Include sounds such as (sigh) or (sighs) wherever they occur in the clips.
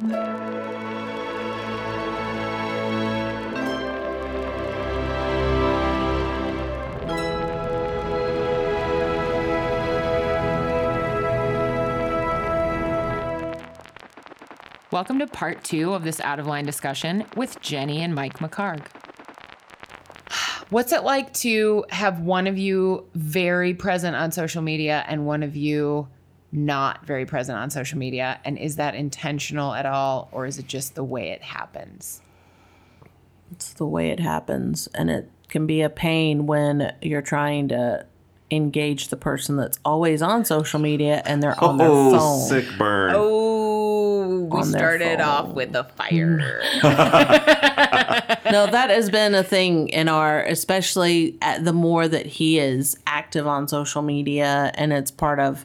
Welcome to part two of this out of line discussion with Jenny and Mike McHargue. (sighs) What's it like to have one of you very present on social media and one of you not very present on social media? And is that intentional at all, or is it just the way it happens? It's the way it happens. And it can be a pain when you're trying to engage the person that's always on social media and they're on their Oh, phone. sick burn. Oh, we On their started off with a fire. (laughs) no, that has been a thing in our, especially at the more that he is active on social media and it's part of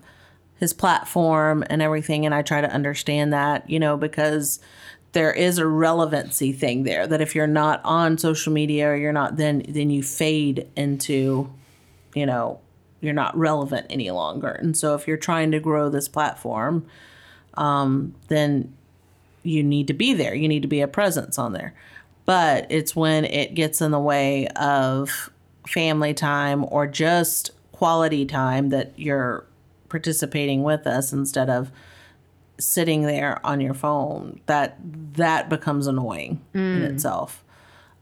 his platform and everything. And I try to understand that, you know, because there is a relevancy thing there that if you're not on social media or you're not, then then you fade into, you know, you're not relevant any longer. And so if you're trying to grow this platform, um, then you need to be there. You need to be a presence on there. But it's when it gets in the way of family time or just quality time that you're participating with us instead of sitting there on your phone that that becomes annoying in itself.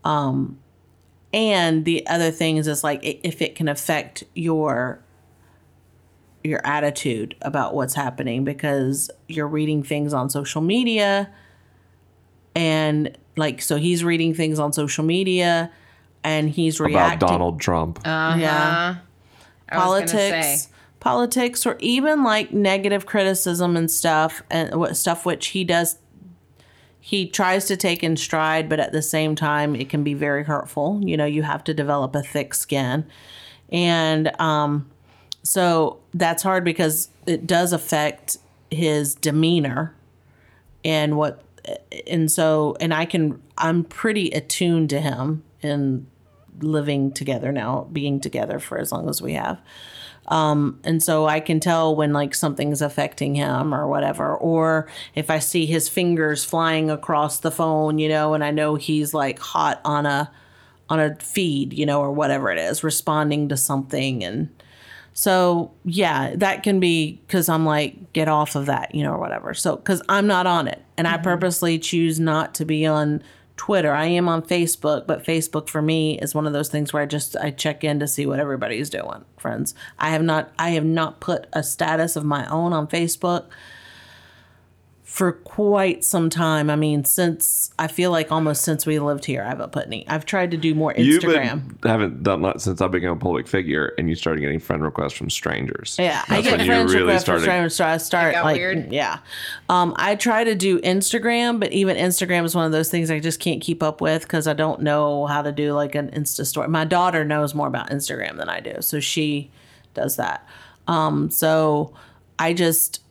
Um and the other things is it's like if it can affect your your attitude about what's happening because you're reading things on social media and like so he's reading things on social media and he's reacting About Donald Trump. Uh-huh. yeah I was politics politics or even like negative criticism and stuff and stuff which he does he tries to take in stride but at the same time it can be very hurtful you know you have to develop a thick skin and um so that's hard because it does affect his demeanor and what and so and I can I'm pretty attuned to him in living together now, being together for as long as we have. Um, and so I can tell when like something's affecting him or whatever, or if I see his fingers flying across the phone, you know, and I know he's like hot on a on a feed, you know, or whatever it is, responding to something. And so yeah, that can be because I'm like, get off of that, you know, or whatever. So because I'm not on it, and I purposely choose not to be on Twitter. I am on Facebook, but Facebook for me is one of those things where I just I check in to see what everybody's doing. Friends, I have not I have not put a status of my own on Facebook for quite some time. I mean, since I feel like almost since we lived here, I haven't put any. I've tried to do more You've Instagram. been haven't done that since I became a public figure, and you started getting friend requests from strangers. Yeah, I That's get when you friends really requests for started- strangers, so I start like, weird? yeah. Um, I try to do Instagram, but even Instagram is one of those things I just can't keep up with because I don't know how to do like an Insta story. My daughter knows more about Instagram than I do, so she does that. Um, so I just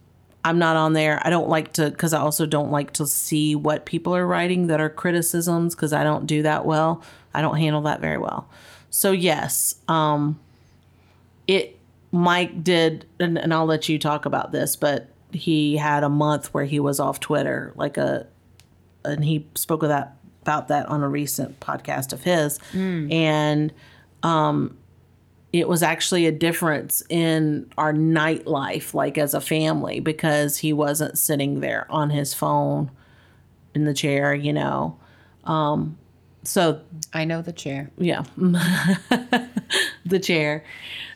I'm not on there. I don't like to because I also don't like to see what people are writing that are criticisms because I don't do that well. I don't handle that very well. So yes, um, it Mike did, and, and I'll let you talk about this, but he had a month where he was off Twitter, like a, and he spoke of that about that on a recent podcast of his, and um, it was actually a difference in our nightlife, like as a family, because he wasn't sitting there on his phone in the chair, you know. Um, so I know the chair. yeah, (laughs) the chair,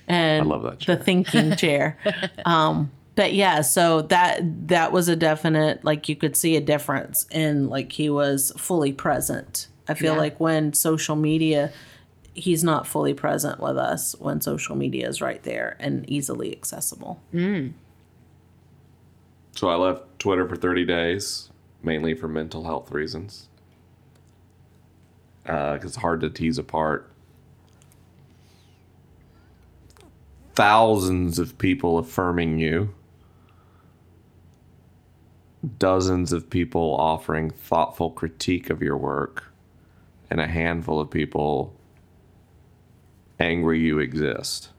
and I love that chair. the thinking (laughs) chair. um, but yeah, so that that was a definite like you could see a difference in like he was fully present. I feel Yeah. like when social media, he's not fully present with us when social media is right there and easily accessible. Mm. So I left Twitter for 30 days, mainly for mental health reasons. Uh, because it's hard to tease apart. Thousands of people affirming you, dozens of people offering thoughtful critique of your work, and a handful of people angry you exist.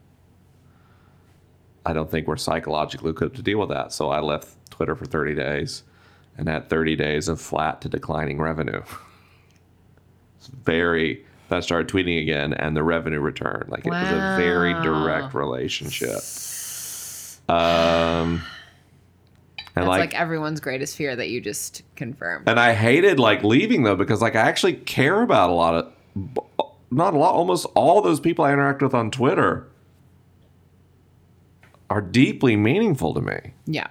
I don't think we're psychologically equipped to deal with that. So I left Twitter for 30 days. and had 30 days of flat to declining revenue. (laughs) it's very. I started tweeting again, and the revenue returned. Like it was a very direct relationship. (sighs) Um, and That's like, like, everyone's greatest fear that you just confirmed. and I hated like leaving though because like I actually care about a lot of, not a lot, almost all those people I interact with on Twitter are deeply meaningful to me. Yeah.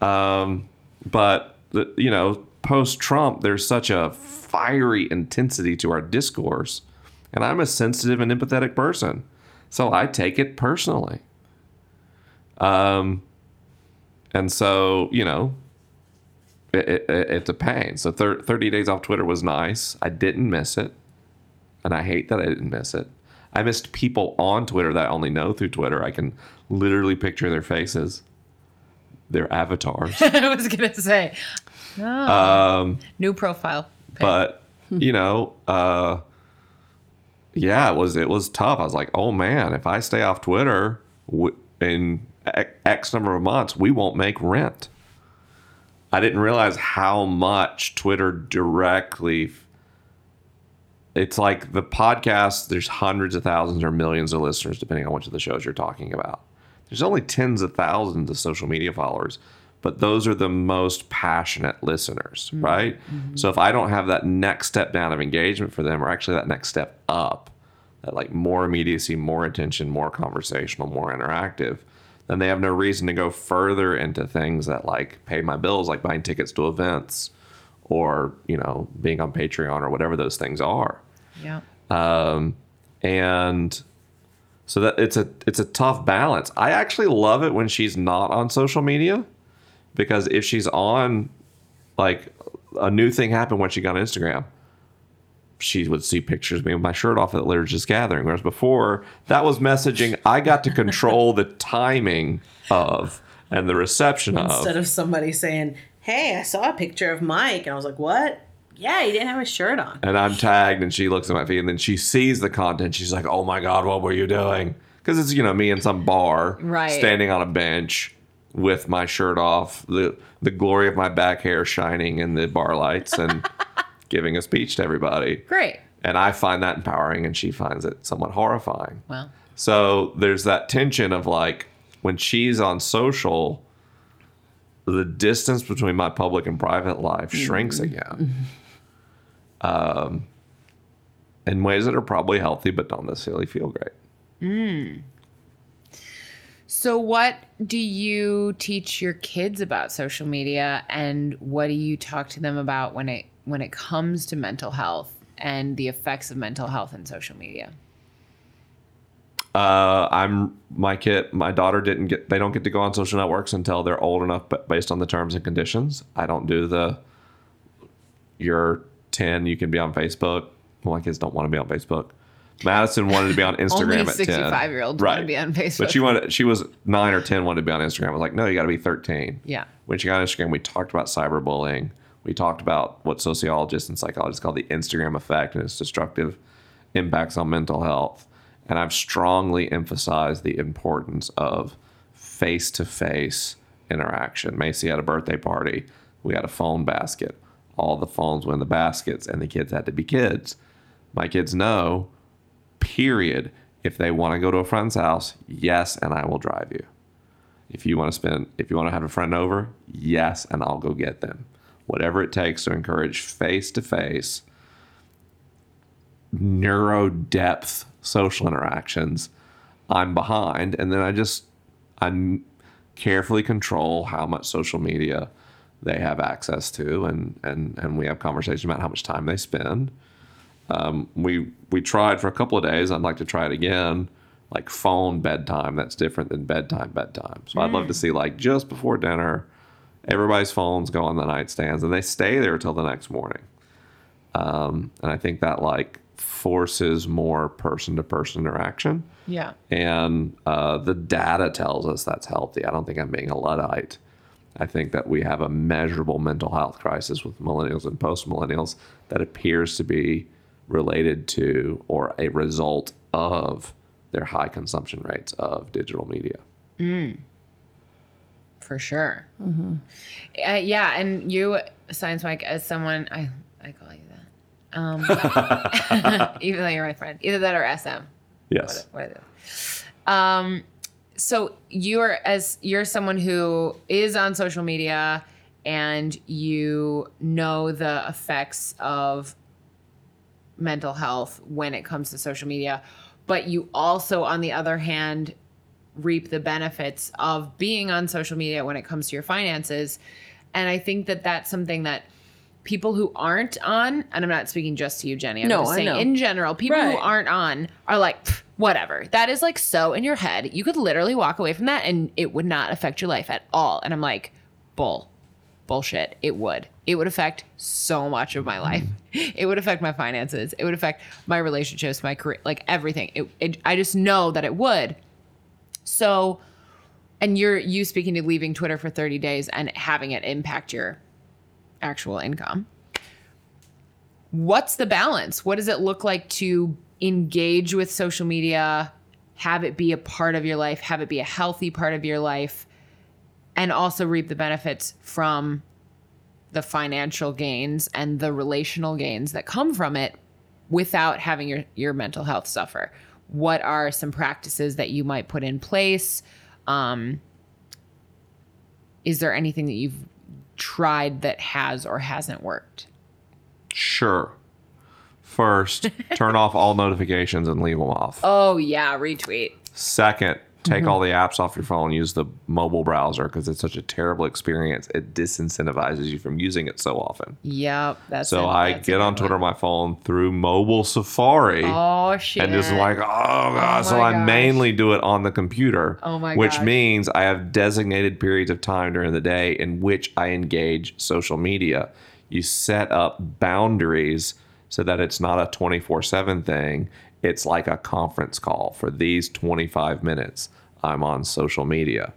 Um, but the, you know, post Trump, there's such a fiery intensity to our discourse, and I'm a sensitive and empathetic person, so I take it personally. Um, and so you know, it, it, it's a pain. So thir- 30 days off Twitter was nice. I didn't miss it, and I hate that I didn't miss it. I missed people on Twitter that I only know through Twitter. I can literally picture their faces, their avatars. (laughs) I was gonna say. Oh. um, New profile. pic. but you know, uh, yeah, it was it was tough. I was like, oh man, if I stay off Twitter w- in X number of months, we won't make rent. I didn't realize how much Twitter directly. It's like the podcast. There's hundreds of thousands or millions of listeners, depending on which of the shows you're talking about. There's only tens of thousands of social media followers, but those are the most passionate listeners, mm-hmm. right? Mm-hmm. So if I don't have that next step down of engagement for them, or actually that next step up, that like more immediacy, more attention, more conversational, more interactive, then they have no reason to go further into things that like pay my bills, like buying tickets to events or, you know, being on Patreon or whatever those things are yeah. um, and so that it's a it's a tough balance. I actually love it when she's not on social media because if she's on, like a new thing happened when she got on Instagram, she would see pictures of me with my shirt off at liturgist gathering. Whereas before, that was messaging I got to control the timing of and the reception of. Instead of somebody saying, "Hey, I saw a picture of Mike," and I was like, "What? Yeah, he didn't have his shirt on." and I'm tagged, and she looks at my feet, and then she sees the content. She's like, "Oh my god, what were you doing?" Because it's you know me in some bar, Right. standing on a bench with my shirt off, the the glory of my back hair shining in the bar lights, and (laughs) giving a speech to everybody. Great. And I find that empowering, and she finds it somewhat horrifying. Well, So there's that tension of like when she's on social, the distance between my public and private life shrinks mm-hmm. again. Mm-hmm. Um, in ways that are probably healthy but don't necessarily feel great. so what do you teach your kids about social media, and what do you talk to them about when it when it comes to mental health and the effects of mental health in social media? Uh, I'm my kid, my daughter didn't get. They don't get to go on social networks until they're old enough, but based on the terms and conditions. I don't do the. You're ten, you can be on Facebook. Well, my kids don't want to be on Facebook. Madison wanted to be on (laughs) Instagram Only at ten. 65-year-olds wanna be on Facebook. But she wanted. She was nine or ten, wanted to be on Instagram. I was like, no, you got to be thirteen. Yeah. When she got on Instagram, we talked about cyberbullying. We talked about what sociologists and psychologists call the Instagram effect and its destructive impacts on mental health. And I've strongly emphasized the importance of face to face interaction. Macy had a birthday party. We had a phone basket. All the phones were in the baskets, and the kids had to be kids. My kids know, period. If they want to go to a friend's house, yes, and I will drive you. If you want to spend, if you want to have a friend over, yes, and I'll go get them. Whatever it takes to encourage face to face, neuro depth social interactions, I'm behind. And then I just, I carefully control how much social media they have access to, and and and we have conversations about how much time they spend. Um, we we tried for a couple of days. I'd like to try it again, like phone bedtime. That's different than bedtime bedtime. So I'd love to see like just before dinner, everybody's phones go on the nightstands and they stay there till the next morning. Um, and I think that like forces more person to person interaction. Yeah. And uh, the data tells us that's healthy. I don't think I'm being a Luddite. I think that we have a measurable mental health crisis with millennials and post millennials that appears to be related to or a result of their high consumption rates of digital media. For for sure. Uh, yeah, and you, Science Mike, as someone I I call you that, um, (laughs) (laughs) even though you're my friend, either that or SM. Yes. What are they? Um, so you're as you're someone who is on social media and you know the effects of mental health when it comes to social media, but you also, on the other hand, reap the benefits of being on social media when it comes to your finances. And I think that that's something that people who aren't on, and I'm not speaking just to you, Jenny. I'm No, just I saying know. in general, people who aren't on are like, whatever. That is like so in your head. You could literally walk away from that and it would not affect your life at all. And I'm like, bull. Bullshit. It would. It would affect so much of my life. (laughs) It would affect my finances. It would affect my relationships, my career, like everything. It, it, I just know that it would. So, and you're you speaking to leaving Twitter for 30 days and having it impact your actual income. What's the balance? What does it look like to engage with social media, have it be a part of your life, have it be a healthy part of your life, and also reap the benefits from the financial gains and the relational gains that come from it without having your, your mental health suffer? What are some practices that you might put in place? Um, is there anything that you've tried that has or hasn't worked? Sure. First, (laughs) turn off all notifications and leave them off. Oh yeah, retweet. Second, take Mm-hmm. all the apps off your phone. Use the mobile browser because it's such a terrible experience. It disincentivizes you from using it so often. Yep, that's So it. I That's get on Twitter one. on my phone through mobile Safari. Oh shit! and just like, oh god. so my I mainly do it on the computer. Oh my Which gosh. means I have designated periods of time during the day in which I engage social media. You set up boundaries so that it's not a 24 7 thing. It's like a conference call for these 25 minutes. I'm on social media.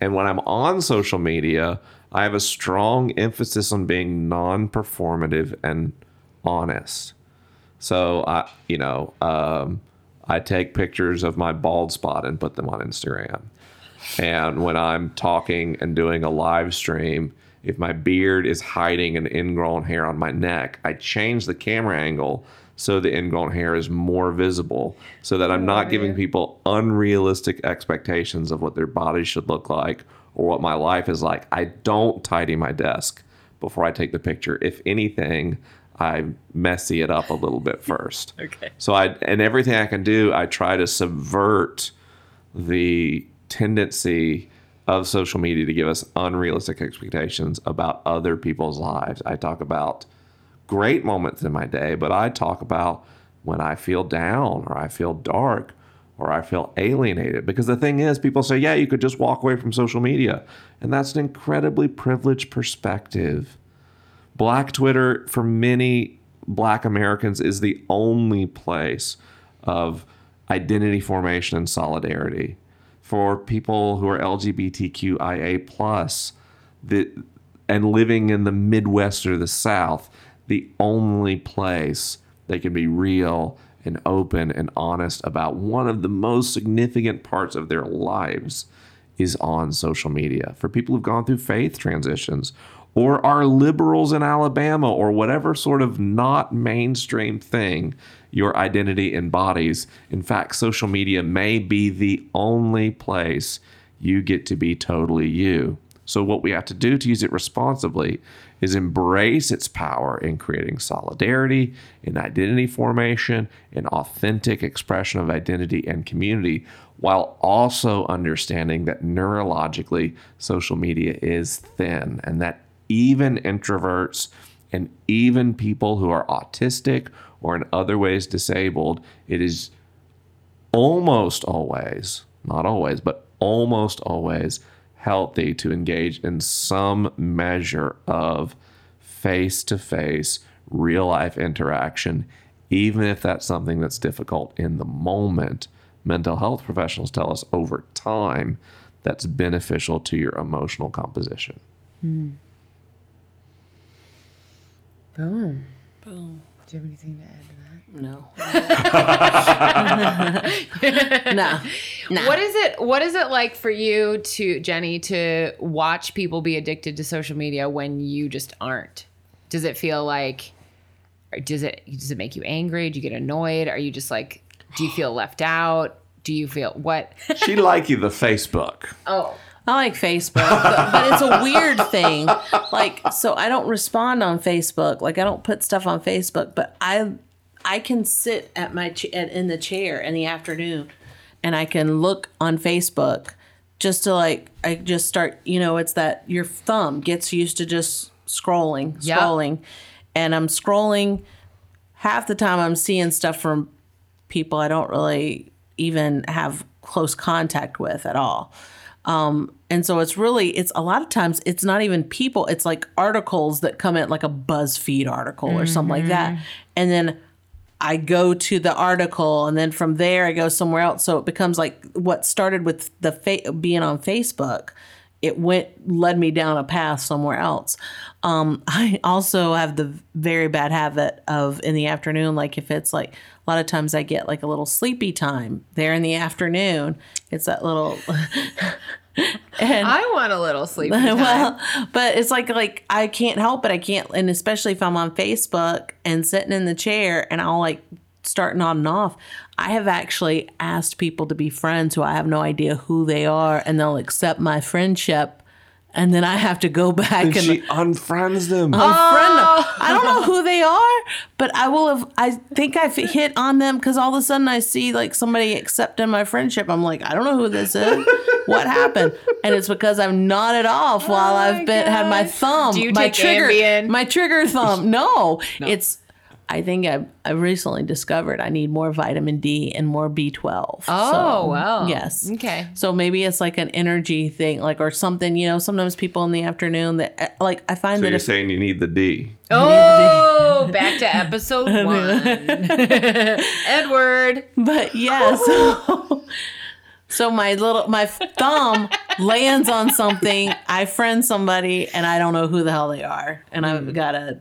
And when I'm on social media, I have a strong emphasis on being non performative and honest. So I, you know, um, I take pictures of my bald spot and put them on Instagram. And when I'm talking and doing a live stream, if my beard is hiding an ingrown hair on my neck, I change the camera angle so the ingrown hair is more visible so that I'm not giving people unrealistic expectations of what their body should look like or what my life is like. I don't tidy my desk before I take the picture. If anything, I messy it up a little bit (laughs) first. Okay. So I and everything I can do, I try to subvert the tendency of social media to give us unrealistic expectations about other people's lives. I talk about great moments in my day, but I talk about when I feel down or I feel dark or I feel alienated. Because the thing is, people say, yeah, you could just walk away from social media. And that's an incredibly privileged perspective. Black Twitter, for many Black Americans, is the only place of identity formation and solidarity. For people who are LGBTQIA the and living in the Midwest or the South, the only place they can be real and open and honest about one of the most significant parts of their lives is on social media. For people who've gone through faith transitions or are liberals in Alabama or whatever sort of not mainstream thing your identity embodies. In fact, social media may be the only place you get to be totally you. So, what we have to do to use it responsibly is embrace its power in creating solidarity, in identity formation, in authentic expression of identity and community, while also understanding that neurologically social media is thin and that even introverts and even people who are autistic or in other ways disabled, it is almost always, not always, but almost always healthy to engage in some measure of face to face, real life interaction, even if that's something that's difficult in the moment. Mental health professionals tell us over time that's beneficial to your emotional composition. Hmm. Boom. Boom. Do you have anything to add to that? (laughs) No. no. No. What is it? What is it like for you to Jenny to watch people be addicted to social media when you just aren't? Does it feel like? or Does it does it make you angry? Do you get annoyed? Are you just like? Do you feel left out? Do you feel what? She like you the Facebook. Oh, I like Facebook, but, but it's a weird thing. Like, so I don't respond on Facebook. Like, I don't put stuff on Facebook, but I, I can sit at my ch- at, in the chair in the afternoon, and I can look on Facebook, just to like, I just start. You know, it's that your thumb gets used to just scrolling, Yep. scrolling, and I'm scrolling. Half the time, I'm seeing stuff from people I don't really even have close contact with at all. Um, and so it's really it's a lot of times it's not even people it's like articles that come in like a buzzfeed article or something like that. And then i go to the article and then from there i go somewhere else. So it becomes like what started with the fa- being on facebook it went led me down a path somewhere else um, (laughs) i also have the very bad habit of in the afternoon like if it's like a lot of times i get like a little sleepy time there in the afternoon it's that little (laughs) I want a little (laughs) sleep. time. well, but it's like like I can't help it. I can't, and especially if I'm on Facebook and sitting in the chair and I'll like start nodding off. I have actually asked people to be friends who I have no idea who they are, and they'll accept my friendship, and then I have to go (laughs) back and And she unfriends them. unfriend them. Ah. I don't know who they are, but I will have. I think I've hit on them because all of a sudden I see like somebody accepting my friendship. I'm like, I don't know who this is. what (laughs) happened? And it's because I've nodded off while Oh I've been had my thumb, Do you my take trigger, Ambien? my trigger thumb. No, it's. I think I I recently discovered I need more vitamin D and more B12. Oh, wow. Yes. Okay. So maybe it's like an energy thing, like or something. You know, sometimes people in the afternoon that uh, like I find so that you're if saying you need the D. Oh, (laughs) back to episode (laughs) one. (laughs) Edward. But yeah, so so my little my thumb lands on something. I friend somebody and I don't know who the hell they are, and I've got to.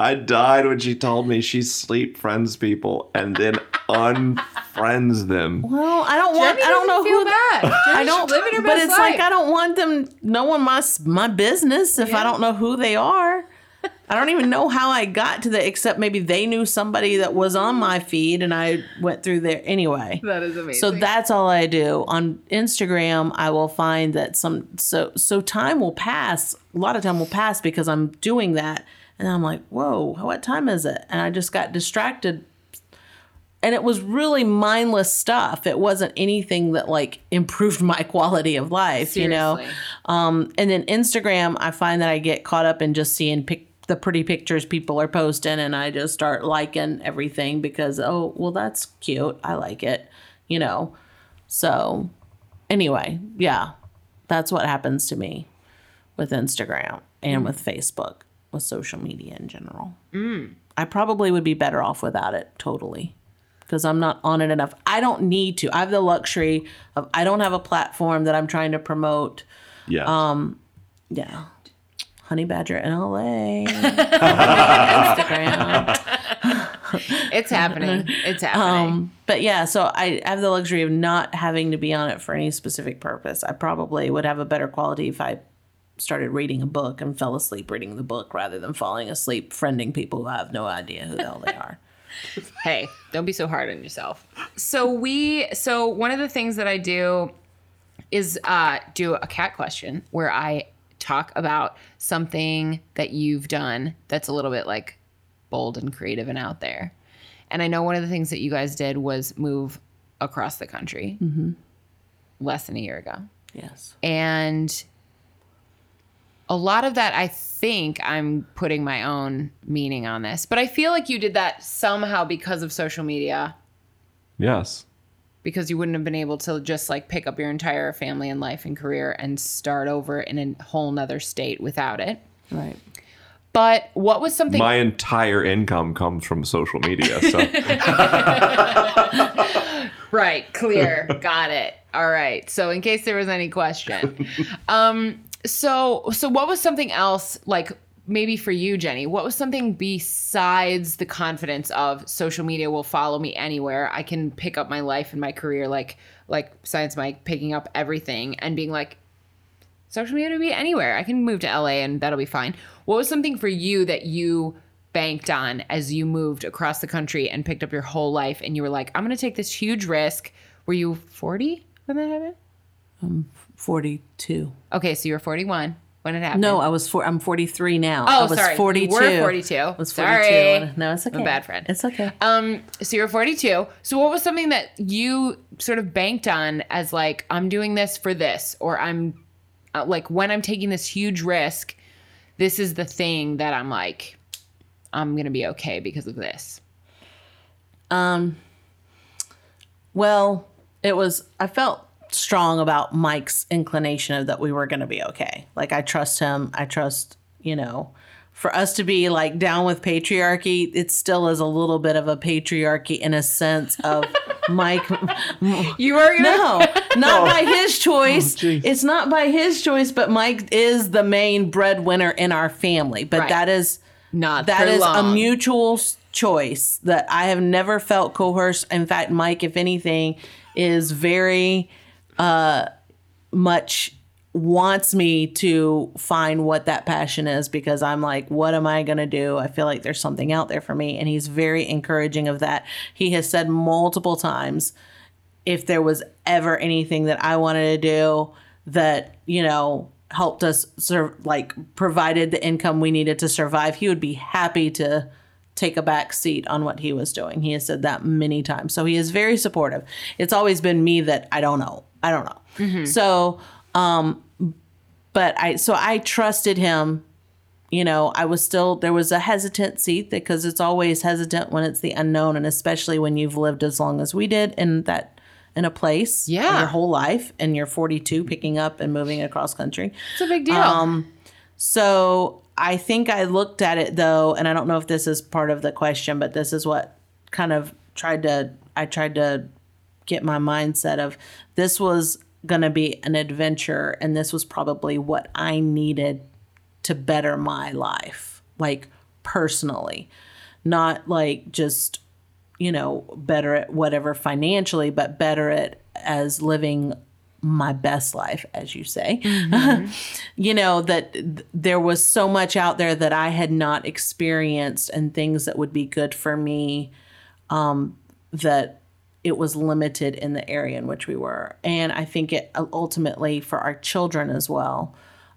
I died when she told me she sleep friends people and then unfriends them. Well, I don't want. Jenny I don't know feel who. bad. (laughs) I don't. live in her but best it's like. I don't want them knowing my my business if I don't know who they are. I don't even know how I got to the except maybe they knew somebody that was on my feed and I went through there anyway. That is amazing. So that's all I do. On Instagram, I will find that some so so time will pass. A lot of time will pass because I'm doing that and I'm like, "Whoa, what time is it?" And I just got distracted. And it was really mindless stuff. It wasn't anything that like (laughs) improved my quality of life, you know. Um, and then Instagram, I find that I get caught up in just seeing pic- the pretty pictures people are posting, and I just start liking everything because oh, well, that's cute. I like it, you know. So, anyway, yeah, that's what happens to me with Instagram and with Facebook, with social media in general. I probably would be better off without it totally because I'm not on it enough. I don't need to. I have the luxury of I don't have a platform that I'm trying to promote. Yes. Yeah. Honey Badger in LA. Instagram. it's happening. It's happening. Um, but yeah, so I have the luxury of not having to be on it for any specific purpose. I probably would have a better quality if I started reading a book and fell asleep reading the book rather than falling asleep friending people who I have no idea who the hell they are. (laughs) hey, don't be so hard on yourself. So we so one of the things that I do is uh do a cat question where I talk about something that you've done that's a little bit like bold and creative and out there. And I know one of the things that you guys did was move across the country less than a year ago. Yes. And a lot of that, I think I'm putting my own meaning on this, but I feel like you did that somehow because of social media, yes. because you wouldn't have been able to just like pick up your entire family and life and career and start over in a whole nother state without it. Right. But what was something My entire income comes from social media. So (laughs) Right, clear. (laughs) Got it. All right. So in case there was any question. Um so so what was something else like maybe for you, Jenny, what was something besides the confidence of social media will follow me anywhere? I can pick up my life and my career like like Science Mike picking up everything and being like social media will be anywhere. I can move to LA and that'll be fine. What was something for you that you banked on as you moved across the country and picked up your whole life and you were like, I'm going to take this huge risk. Were you 40 when that happened? Um, 42. Okay, so you were 41 when it happened. No, I was four. I'm 43 now. Oh, I was sorry. You 42. were 42. I was 42. Sorry. No, it's okay. I'm a bad friend. It's okay. Um, so you're 42. So what was something that you sort of banked on as like I'm doing this for this, or I'm uh, like when I'm taking this huge risk, this is the thing that I'm like, I'm gonna be okay because of this. Um. Well, it was, I felt strong about Mike's inclination of that we were going to be okay. Like, I trust him. I trust, you know, for us to be like down with patriarchy, it still is a little bit of a patriarchy in a sense of (laughs) Mike. You are gonna No, (laughs) not oh. by his choice. Oh, geez. it's not by his choice, but Mike is the main breadwinner in our family. But Right. that is not that is is a mutual choice that I have never felt coerced. In fact, Mike, if anything, is very uh, much wants me to find what that passion is because I'm like, what am I going to do? I feel like there's something out there for me. And he's very encouraging of that. He has said multiple times if there was ever anything that I wanted to do that, you know, helped us sur- like provided the income we needed to survive, he would be happy to take a back seat on what he was doing. He has said that many times. So he is very supportive. It's always been me that I don't know. I don't know. So, um but I so I trusted him you know, I was still there was a hesitancy because it's always hesitant when it's the unknown, and especially when you've lived as long as we did in that in a place, Yeah. your whole life, and you're 42, picking up and moving across country. It's a big deal. Um, So I think I looked at it though, and I don't know if this is part of the question, but this is what kind of tried to I tried to get my mindset of this was going to be an adventure, and this was probably what I needed to better my life, like personally, not like just you know better at whatever financially, but better at as living my best life, as you say. (laughs) you know, that th- there was so much out there that I had not experienced and things that would be good for me um, that it was limited in the area in which we were. And I think it ultimately for our children as well,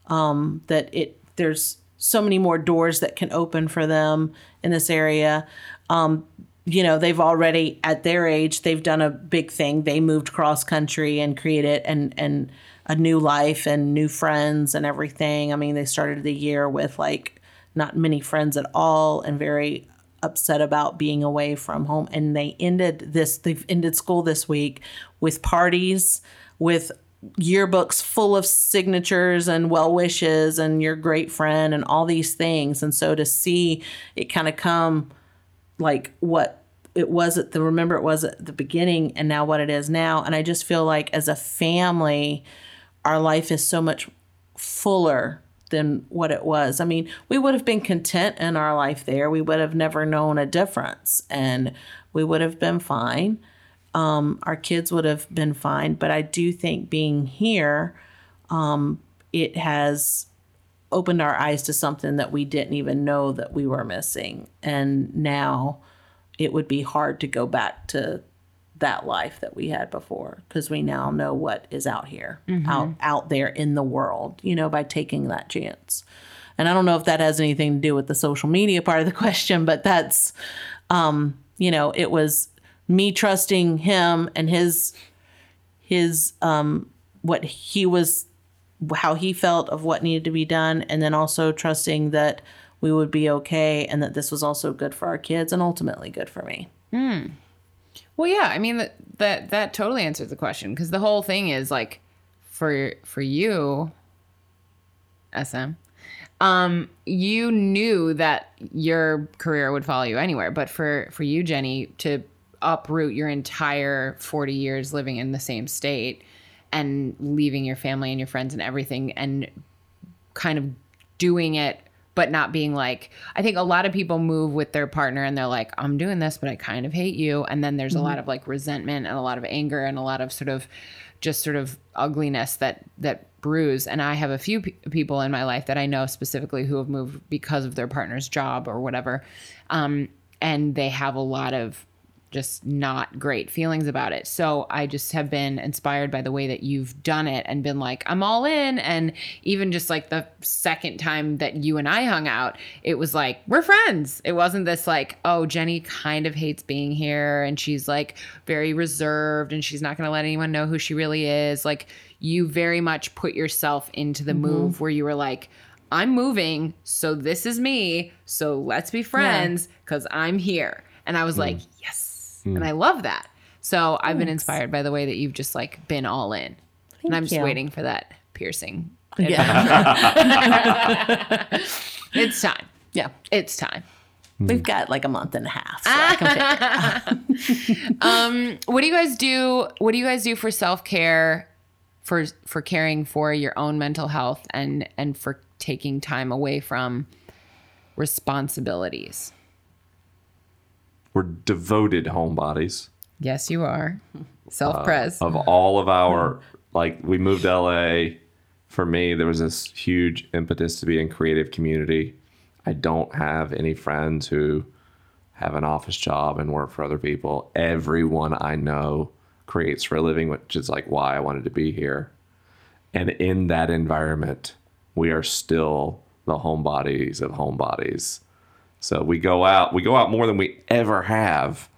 um, that it there's so many more doors that can open for them in this area. Um, you know, they've already at their age, they've done a big thing. They moved cross country and created and and a new life and new friends and everything. I mean, they started the year with like not many friends at all and very upset about being away from home and they ended this they've ended school this week with parties with yearbooks full of signatures and well wishes and your great friend and all these things and so to see it kind of come like what it was at the remember it was at the beginning and now what it is now. And i just feel like as a family our life is so much fuller than what it was. I mean we would have been content in our life there. We would have never known a difference and we would have been fine. Um, our kids would have been fine. But i do think being here um, it has opened our eyes to something that we didn't even know that we were missing. And now it would be hard to go back to that life that we had before because we now know what is out here, out out there in the world, you know, by taking that chance. And I don't know if that has anything to do with the social media part of the (laughs) question, but that's um, you know, it was me trusting him and his his um what he was how he felt of what needed to be done and then also trusting that we would be okay and that this was also good for our kids and ultimately good for me. Well, yeah, I mean that that that totally answers the question because the whole thing is like for for you, SM, um, you knew that your career would follow you anywhere, but for for you, Jenny, to uproot your entire forty years living in the same state and leaving your family and your friends and everything and kind of doing it but not being like I think a lot of people move with their partner and they're like I'm doing this but I kind of hate you. And then there's a lot of like resentment and a lot of anger and a lot of sort of just sort of ugliness that that brews. And I have a few pe- people in my life that I know specifically who have moved because of their partner's job or whatever. Um and they have a lot of just not great feelings about it. So I just have been inspired by the way that you've done it and been like, I'm all in. And even just like the second time that you and I hung out, it was like, we're friends. It wasn't this like, oh, Jenny kind of hates being here and she's like very reserved and she's not going to let anyone know who she really is. Like, you very much put yourself into the mm-hmm. move where you were like, I'm moving, so this is me. So let's be friends because I'm here. And I was like, mm. yes. And hmm. I love that. So I've been inspired by the way that you've just like been all in. and I'm just you. waiting for that piercing. Yeah. (laughs) It's time. yeah. It's time. We've hmm. got like a month and a half. So figure (laughs) (laughs) um, What do you guys do? What do you guys do for self-care for for caring for your own mental health and and for taking time away from responsibilities? We're devoted homebodies. Yes, you are. Self-pres. Uh, of all of our like we moved to LA for me there was this huge impetus to be in creative community I don't have any friends who have an office job and work for other people everyone I know creates for a living which is like why I wanted to be here and in that environment we are still the homebodies of homebodies so we go out we go out more than we ever have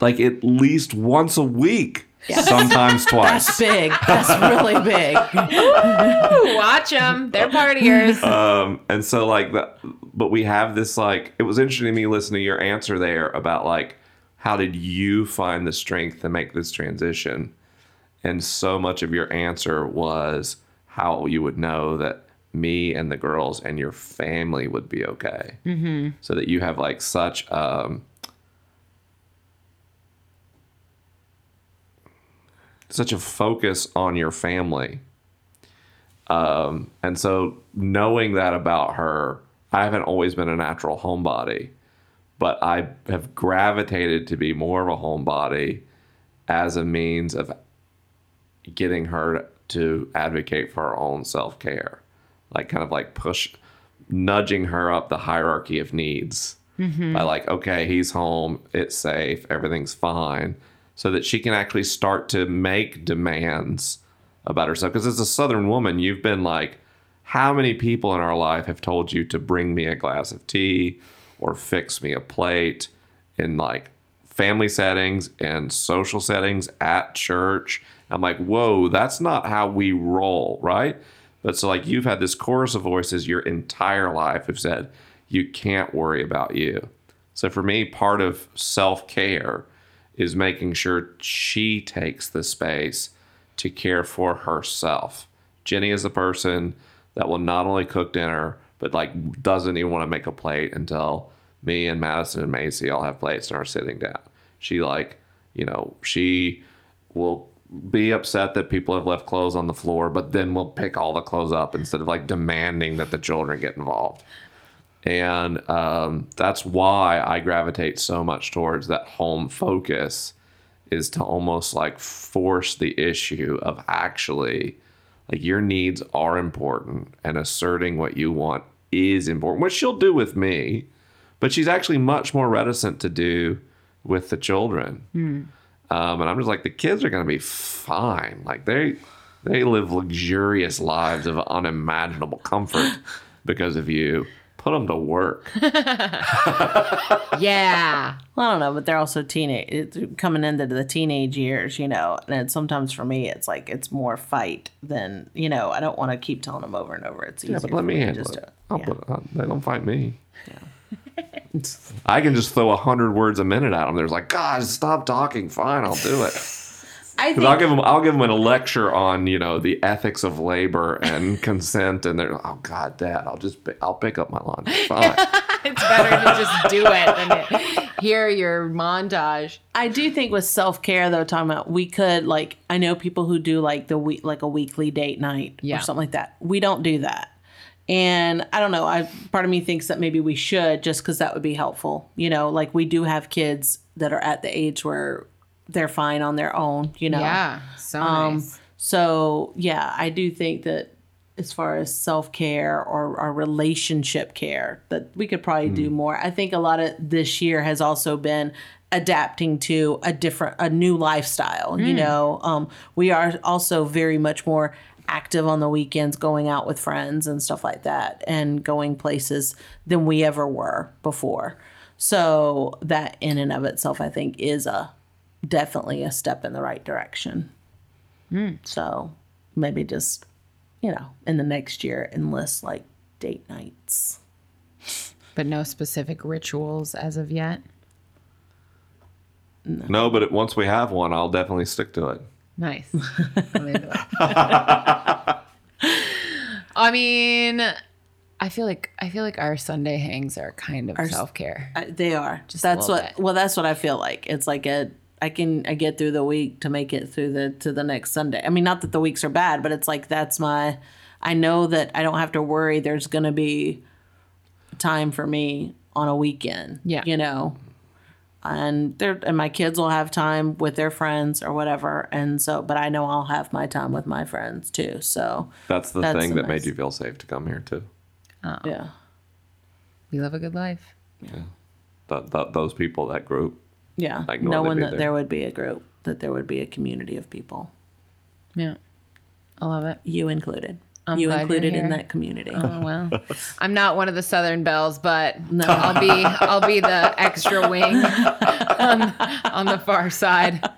like at least once a week sometimes (laughs) twice That's big. That's really big. (laughs) Watch them. They're partiers. um and so like the but we have this like it was interesting to me listening to your answer there about like how did you find the strength to make this transition and so much of your answer was how you would know that me and the girls and your family would be okay. Mm-hmm. so that you have like such um such a focus on your family. Um, and so knowing that about her, I haven't always been a natural homebody, but I have gravitated to be more of a homebody as a means of getting her to advocate for her own self care, like kind of like push, nudging her up the hierarchy of needs mm-hmm. by like, okay, he's home, it's safe, everything's fine, so that she can actually start to make demands about herself. Because as a Southern woman, you've been like, how many people in our life have told you to bring me a glass of tea or fix me a plate in like family settings and social settings at church? I'm like, whoa, that's not how we roll, right? But so, like, you've had this chorus of voices your entire life who've said, you can't worry about you. So, for me, part of self care is making sure she takes the space to care for herself. Jenny is a person that will not only cook dinner, but like doesn't even want to make a plate until me and Madison and Macy all have plates and are sitting down. She like, you know, she will be upset that people have left clothes on the floor, but then we'll pick all the clothes up instead of like demanding that the children get involved. And um, that's why I gravitate so much towards that home focus is to almost like force the issue of actually like your needs are important and asserting what you want is important, which she'll do with me, but she's actually much more reticent to do with the children. Um, and I'm just like, the kids are going to be fine. Like they, they live luxurious lives of unimaginable comfort (laughs) because of you. Put them to work. (laughs) yeah. Well, I don't know, but they're also teenage it's coming into the teenage years, you know. And sometimes for me, it's like it's more fight than you know. I don't want to keep telling them over and over. It's easier. Yeah, but let me to handle just it. do I'll Yeah. put, uh, they don't fight me. I can just throw a hundred words a minute at them. There's like, God, stop talking. Fine, I'll do it. (laughs) I Because I'll give them, I'll give them a lecture on, you know, the ethics of labor and (laughs) consent, and they're, like, oh God, Dad, I'll just, I'll pick up my laundry. (laughs) Fine. it's better to just do it than hear your montage. I do think with self care though, talking about uh, we could like I know people who do like the week like a weekly date night Yeah. or something like that. We don't do that. And I don't know. I part of me thinks that maybe we should just because that would be helpful. You know, like we do have kids that are at the age where they're fine on their own. You know, Yeah. So um, nice. so yeah, I do think that as far as self care or, or relationship care, that we could probably do more. I think a lot of this year has also been adapting to a different, a new lifestyle. You know, um, we are also very much more active on the weekends, going out with friends and stuff like that, and going places than we ever were before. So that in and of itself, I think, is a definitely a step in the right direction. Hmm. So maybe just, you know, in the next year, enlist like date nights. But no specific rituals as of yet. No, but it, once we have one, I'll definitely stick to it. Nice. I'm into it. I mean, I feel like I feel like our Sunday hangs are kind of self care. Uh, they are. Just that's what. bit. Well, that's what I feel like. It's like a. I can I get through the week to make it through the to the next Sunday. I mean, not that the weeks are bad, but it's like that's my. I know that I don't have to worry. There's gonna be time for me on a weekend. Yeah. You know. And they and my kids will have time with their friends or whatever, and so. But I know I'll have my time with my friends too. So That's the That's thing that nice- made you feel safe to come here too. Oh. yeah. We live a good life. Th- th- those people, that group. Yeah, Like, no one knowing would be that there. there would be a group, that there would be a community of people, Yeah. I love it. you included. I'm you included in that community. Oh well. (laughs) I'm not one of the Southern Belles, but I'll be I'll be the (laughs) extra wing on, on the far side.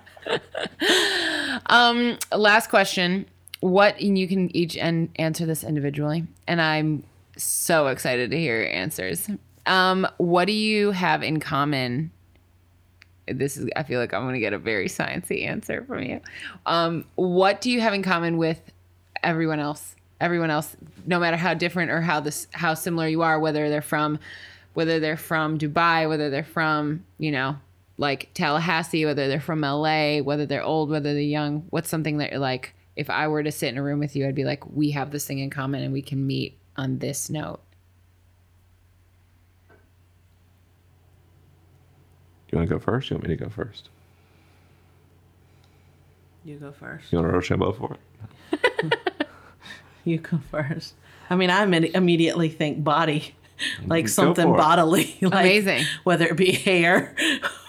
um, last question. What and you can each and answer this individually, and I'm so excited to hear your answers. Um, what do you have in common? This is I feel like I'm gonna get a very sciencey answer from you. Um, what do you have in common with everyone else? Everyone else, no matter how different or how this how similar you are, whether they're from whether they're from Dubai, whether they're from, you know, like Tallahassee, whether they're from LA, whether they're old, whether they're young, what's something that you're like, if I were to sit in a room with you, I'd be like, we have this thing in common and we can meet on this note. You want to go first? You want me to go first? You go first. You want to Rochambeau for it? (laughs) You go (laughs) first. I mean, I immediately think body, mm-hmm. like Go something bodily, (laughs) like, Amazing. Whether it be hair,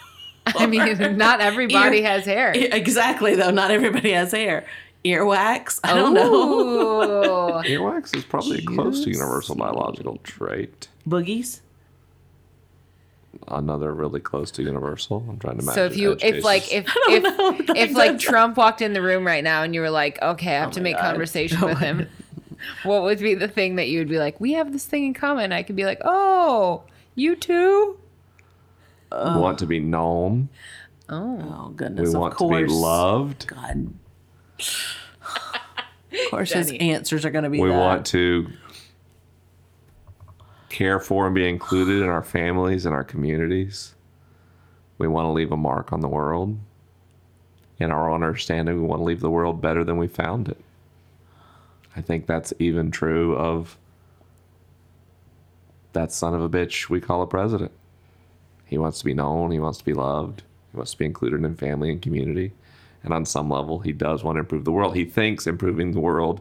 (laughs) I mean, not everybody Ear- has hair. exactly though. Not everybody has hair. Earwax. I don't know. Earwax is probably close to universal biological trait. Boogies. Another really close to universal. I'm trying to imagine. So if you, edge if like, if if if like Trump walked in the room right now and you were like, okay, I have oh to make God. conversation oh with him, what would be the thing that you would be like? We have this thing in common. I could be like, oh, you too. we want to be known, Oh, Oh we goodness. want of to be course. loved, God. Of course, his answers are going to be. we that. want to care for and be included in our families and our communities. We want to leave a mark on the world. In our own understanding, we want to leave the world better than we found it. I think that's even true of that son of a bitch we call a president. He wants to be known, he wants to be loved, he wants to be included in family and community. And on some level, he does want to improve the world. He thinks improving the world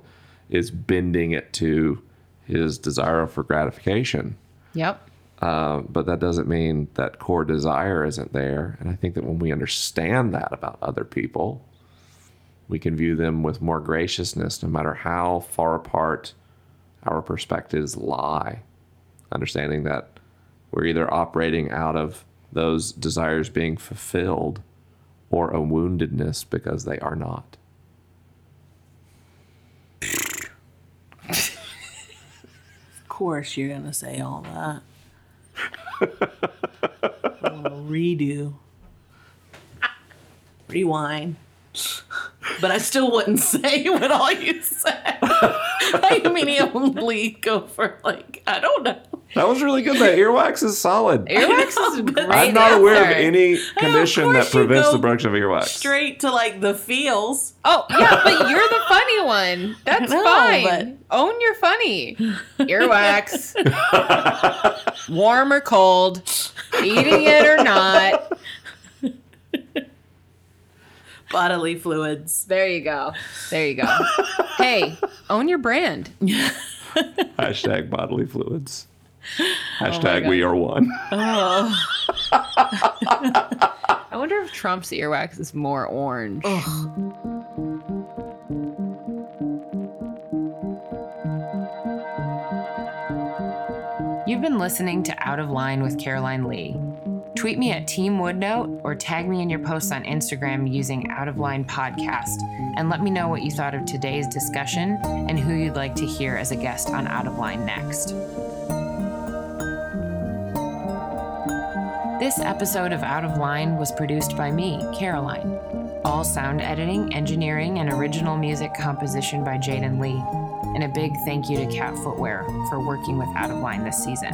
is bending it to his desire for gratification. yep. Uh, but that doesn't mean that core desire isn't there. And I think that when we understand that about other people, we can view them with more graciousness, no matter how far apart our perspectives lie. Understanding that we're either operating out of those desires being fulfilled or a woundedness because they are not. Of course, you're going to say all that. (laughs) redo. Rewind. But I still wouldn't (laughs) say what all you said. (laughs) I immediately go for, like, I don't know. That was really good. That earwax is solid. Earwax is a great. I'm not aware of any oh, condition that course you prevents the production of earwax. Straight to like the feels. Oh yeah, but you're the funny one. (laughs) That's know, fine. but- Own your funny. Earwax. Warm or cold. Eating it or not. Bodily fluids. There you go. There you go. hey, (laughs) own your brand. Hashtag bodily fluids. Oh Hashtag God. we are one. Oh. (laughs) I wonder if Trump's earwax is more orange. You've been listening to Out of Line with Caroline Lee. Tweet me at Team Woodnote or tag me in your posts on Instagram using Out of Line Podcast and let me know what you thought of today's discussion and who you'd like to hear as a guest on Out of Line next. This episode of Out of Line was produced by me, Caroline. All sound editing, engineering, and original music composition by Jaden Lee. And a big thank you to Cat Footwear for working with Out of Line this season.